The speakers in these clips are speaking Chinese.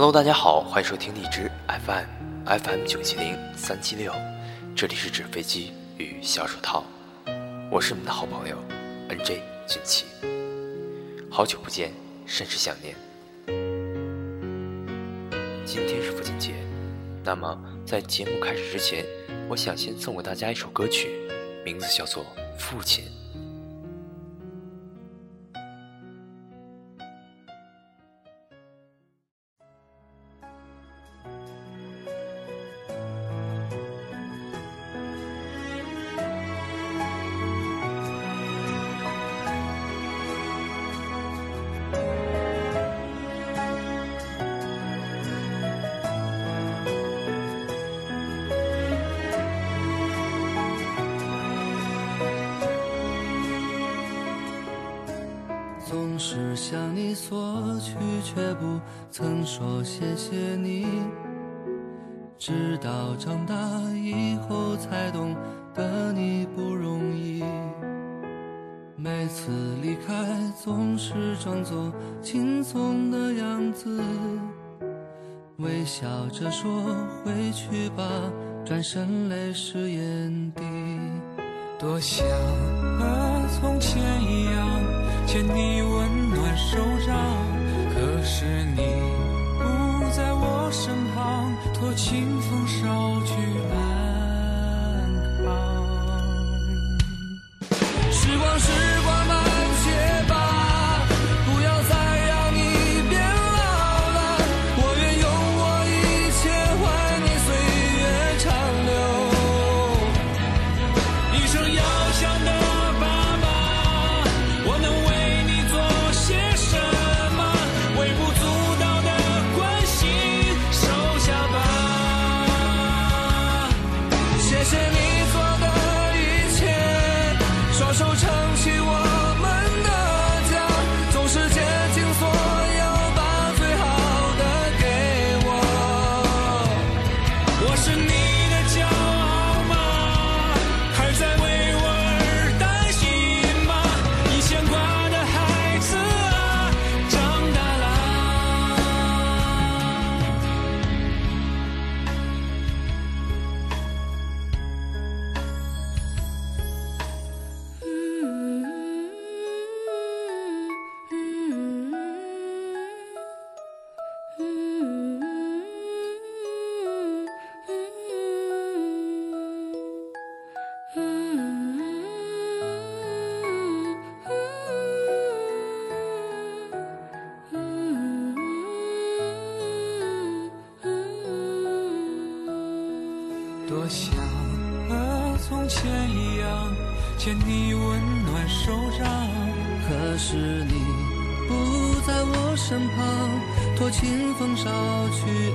Hello，大家好，欢迎收听荔枝 FM FM 九七零三七六，这里是纸飞机与小手套，我是你们的好朋友 NJ 俊奇，好久不见，甚是想念。今天是父亲节，那么在节目开始之前，我想先送给大家一首歌曲，名字叫做《父亲》。是向你索取，却不曾说谢谢你。直到长大以后才懂得你不容易。每次离开总是装作轻松的样子，微笑着说回去吧，转身泪湿眼底。多想和从前一样牵你温暖手掌，可是你不在我身旁，托清风捎去安清风捎去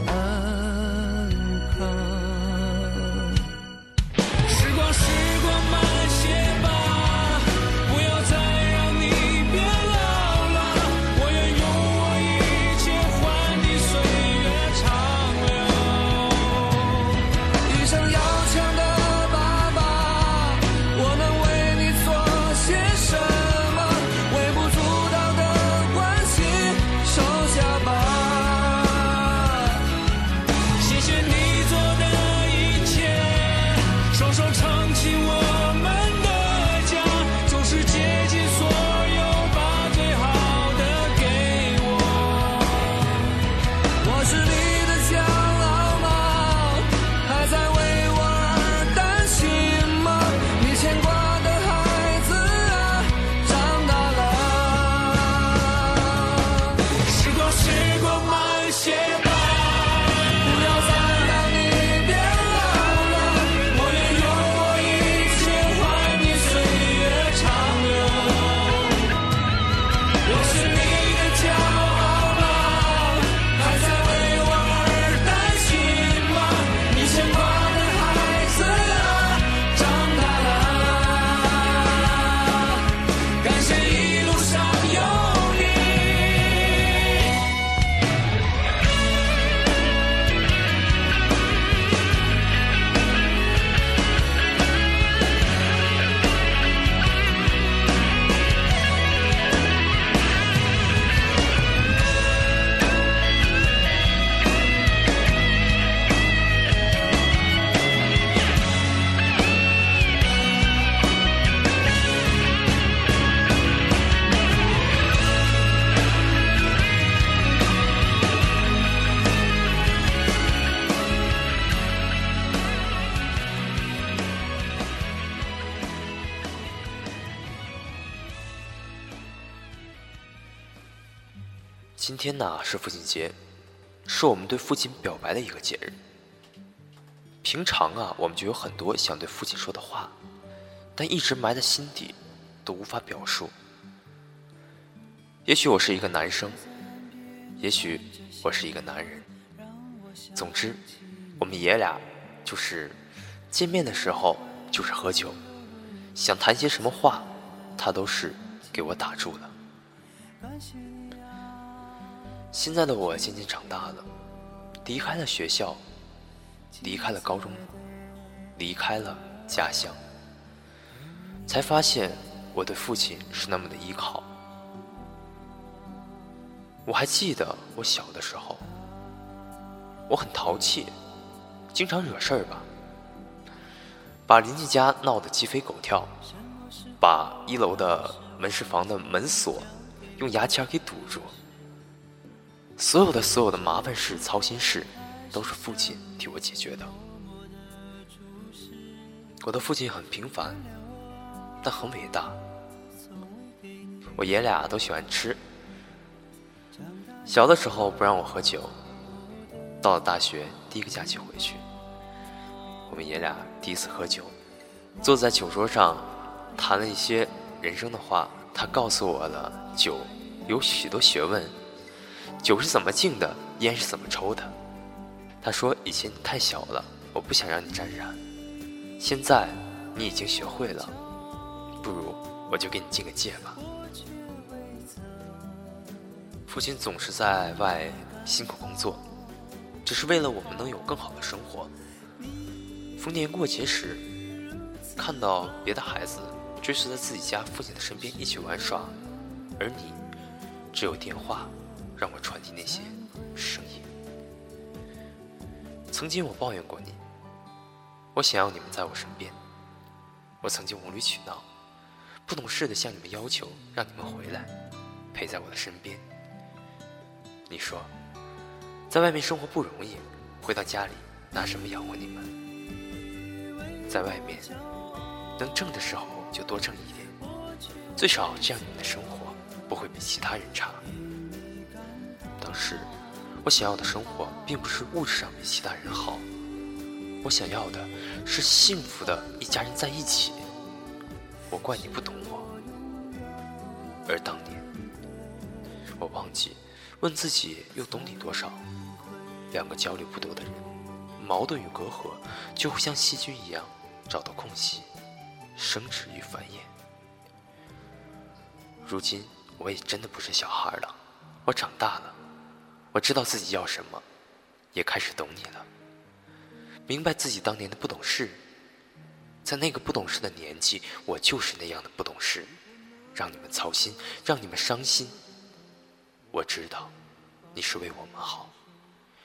今天呢是父亲节，是我们对父亲表白的一个节日。平常啊，我们就有很多想对父亲说的话，但一直埋在心底，都无法表述。也许我是一个男生，也许我是一个男人。总之，我们爷俩就是见面的时候就是喝酒，想谈些什么话，他都是给我打住了。现在的我渐渐长大了，离开了学校，离开了高中，离开了家乡，才发现我对父亲是那么的依靠。我还记得我小的时候，我很淘气，经常惹事儿吧，把邻居家闹得鸡飞狗跳，把一楼的门市房的门锁用牙签给堵住。所有的所有的麻烦事、操心事，都是父亲替我解决的。我的父亲很平凡，但很伟大。我爷俩都喜欢吃。小的时候不让我喝酒，到了大学第一个假期回去，我们爷俩第一次喝酒，坐在酒桌上，谈了一些人生的话。他告诉我了酒有许多学问。酒是怎么敬的，烟是怎么抽的。他说：“以前你太小了，我不想让你沾染。现在你已经学会了，不如我就给你敬个戒吧。”父亲总是在外辛苦工作，只是为了我们能有更好的生活。逢年过节时，看到别的孩子追随在自己家父亲的身边一起玩耍，而你只有电话。让我传递那些声音。曾经我抱怨过你，我想要你们在我身边。我曾经无理取闹，不懂事的向你们要求让你们回来，陪在我的身边。你说，在外面生活不容易，回到家里拿什么养活你们？在外面能挣的时候就多挣一点，最少这样你们的生活不会比其他人差。是，我想要的生活并不是物质上比其他人好，我想要的是幸福的一家人在一起。我怪你不懂我，而当年，我忘记问自己又懂你多少。两个交流不多的人，矛盾与隔阂就会像细菌一样找到空隙，生殖与繁衍。如今我也真的不是小孩了，我长大了。我知道自己要什么，也开始懂你了。明白自己当年的不懂事，在那个不懂事的年纪，我就是那样的不懂事，让你们操心，让你们伤心。我知道，你是为我们好，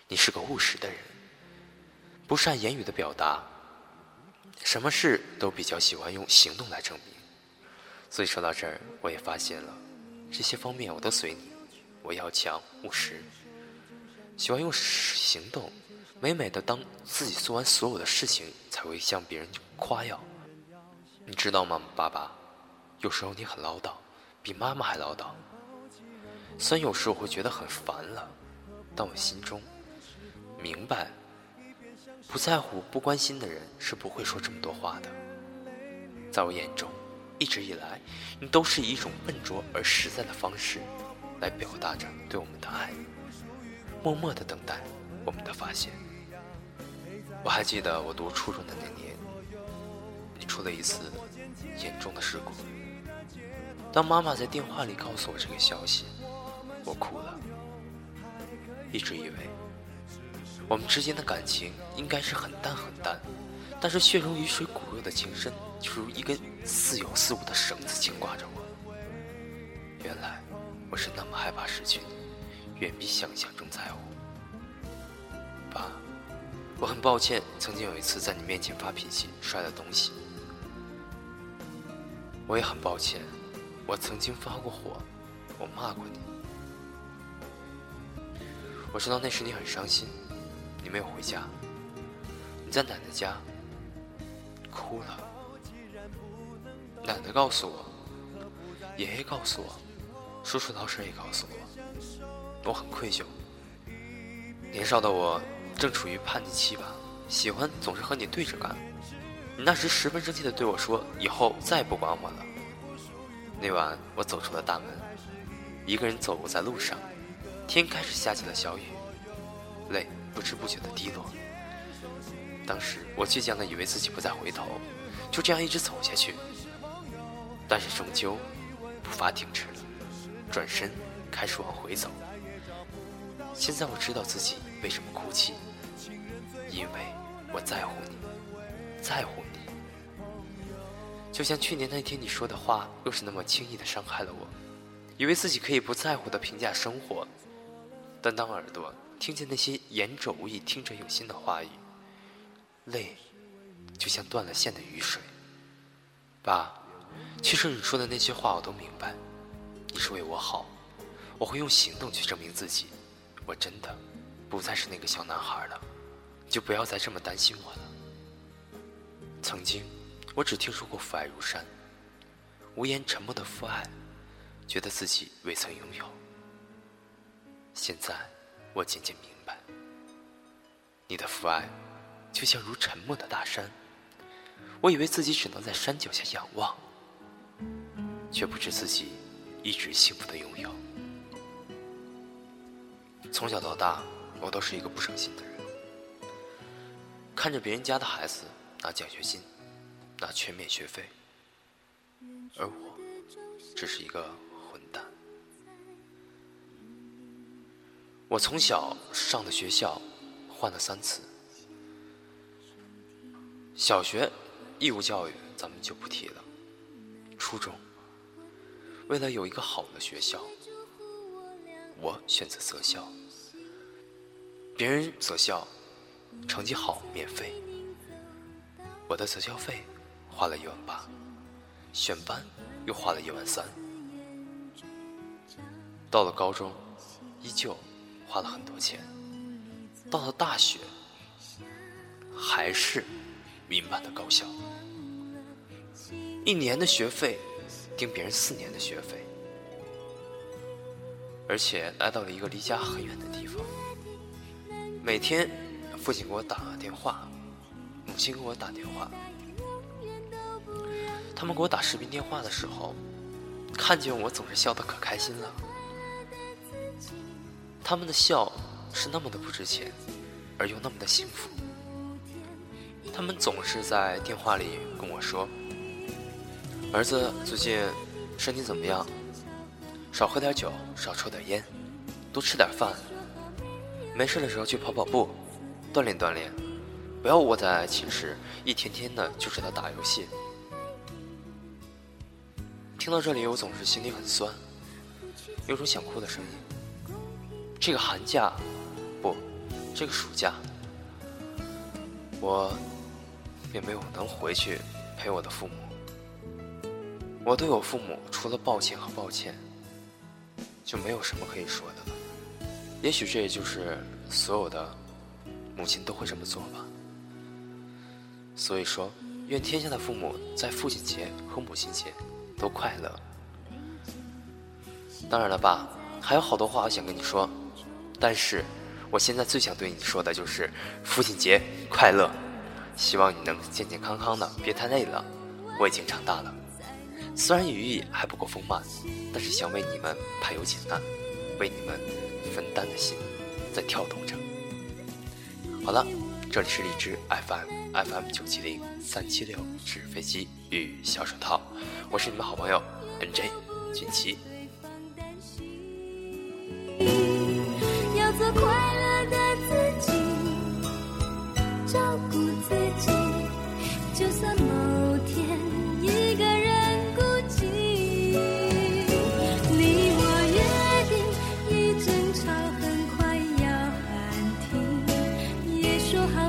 你是个务实的人，不善言语的表达，什么事都比较喜欢用行动来证明。所以说到这儿，我也发现了，这些方面我都随你，我要强务实。喜欢用行动，美美的当自己做完所有的事情，才会向别人夸耀。你知道吗，爸爸？有时候你很唠叨，比妈妈还唠叨。虽然有时候会觉得很烦了，但我心中明白，不在乎、不关心的人是不会说这么多话的。在我眼中，一直以来，你都是以一种笨拙而实在的方式，来表达着对我们的爱。默默的等待我们的发现。我还记得我读初中的那年，你出了一次严重的事故。当妈妈在电话里告诉我这个消息，我哭了。一直以为我们之间的感情应该是很淡很淡，但是血溶于水骨肉的情深，就如一根似有似无的绳子牵挂着我。原来我是那么害怕失去你。远比想象中在乎，爸，我很抱歉，曾经有一次在你面前发脾气摔了东西。我也很抱歉，我曾经发过火，我骂过你。我知道那时你很伤心，你没有回家，你在奶奶家哭了。奶奶告诉我，爷爷告诉我，叔叔老婶也告诉我。我很愧疚。年少的我正处于叛逆期吧，喜欢总是和你对着干。你那时十分生气的对我说：“以后再也不管我了。”那晚我走出了大门，一个人走在路上，天开始下起了小雨，泪不知不觉的滴落。当时我倔强的以为自己不再回头，就这样一直走下去，但是终究步伐停止了，转身开始往回走。现在我知道自己为什么哭泣，因为我在乎你，在乎你。就像去年那天你说的话，又是那么轻易的伤害了我，以为自己可以不在乎的评价生活，但当耳朵听见那些言者无意、听者有心的话语。泪，就像断了线的雨水。爸，其实你说的那些话我都明白，你是为我好，我会用行动去证明自己。我真的不再是那个小男孩了，就不要再这么担心我了。曾经，我只听说过父爱如山，无言沉默的父爱，觉得自己未曾拥有。现在，我渐渐明白，你的父爱。就像如沉默的大山，我以为自己只能在山脚下仰望，却不知自己一直幸福的拥有。从小到大，我都是一个不省心的人，看着别人家的孩子拿奖学金，拿全免学费，而我只是一个混蛋。我从小上的学校换了三次。小学义务教育咱们就不提了。初中，为了有一个好的学校，我选择择校。别人择校，成绩好免费，我的择校费花了一万八，选班又花了一万三。到了高中，依旧花了很多钱。到了大学，还是。民办的高校，一年的学费顶别人四年的学费，而且来到了一个离家很远的地方。每天，父亲给我打电话，母亲给我打电话。他们给我打视频电话的时候，看见我总是笑得可开心了。他们的笑是那么的不值钱，而又那么的幸福。他们总是在电话里跟我说：“儿子最近身体怎么样？少喝点酒，少抽点烟，多吃点饭。没事的时候去跑跑步，锻炼锻炼，不要窝在寝室一天天的就知道打游戏。”听到这里，我总是心里很酸，有种想哭的声音。这个寒假，不，这个暑假，我。也没有能回去陪我的父母。我对我父母除了抱歉和抱歉，就没有什么可以说的了。也许这也就是所有的母亲都会这么做吧。所以说，愿天下的父母在父亲节和母亲节都快乐。当然了，爸，还有好多话我想跟你说，但是我现在最想对你说的就是父亲节快乐。希望你能健健康康的，别太累了。我已经长大了，虽然羽翼还不够丰满，但是想为你们排忧解难，为你们分担的心在跳动着。好了，这里是荔枝 FM FM 九七零三七六纸飞机与小手套，我是你们好朋友 NJ 俊奇。要做快说好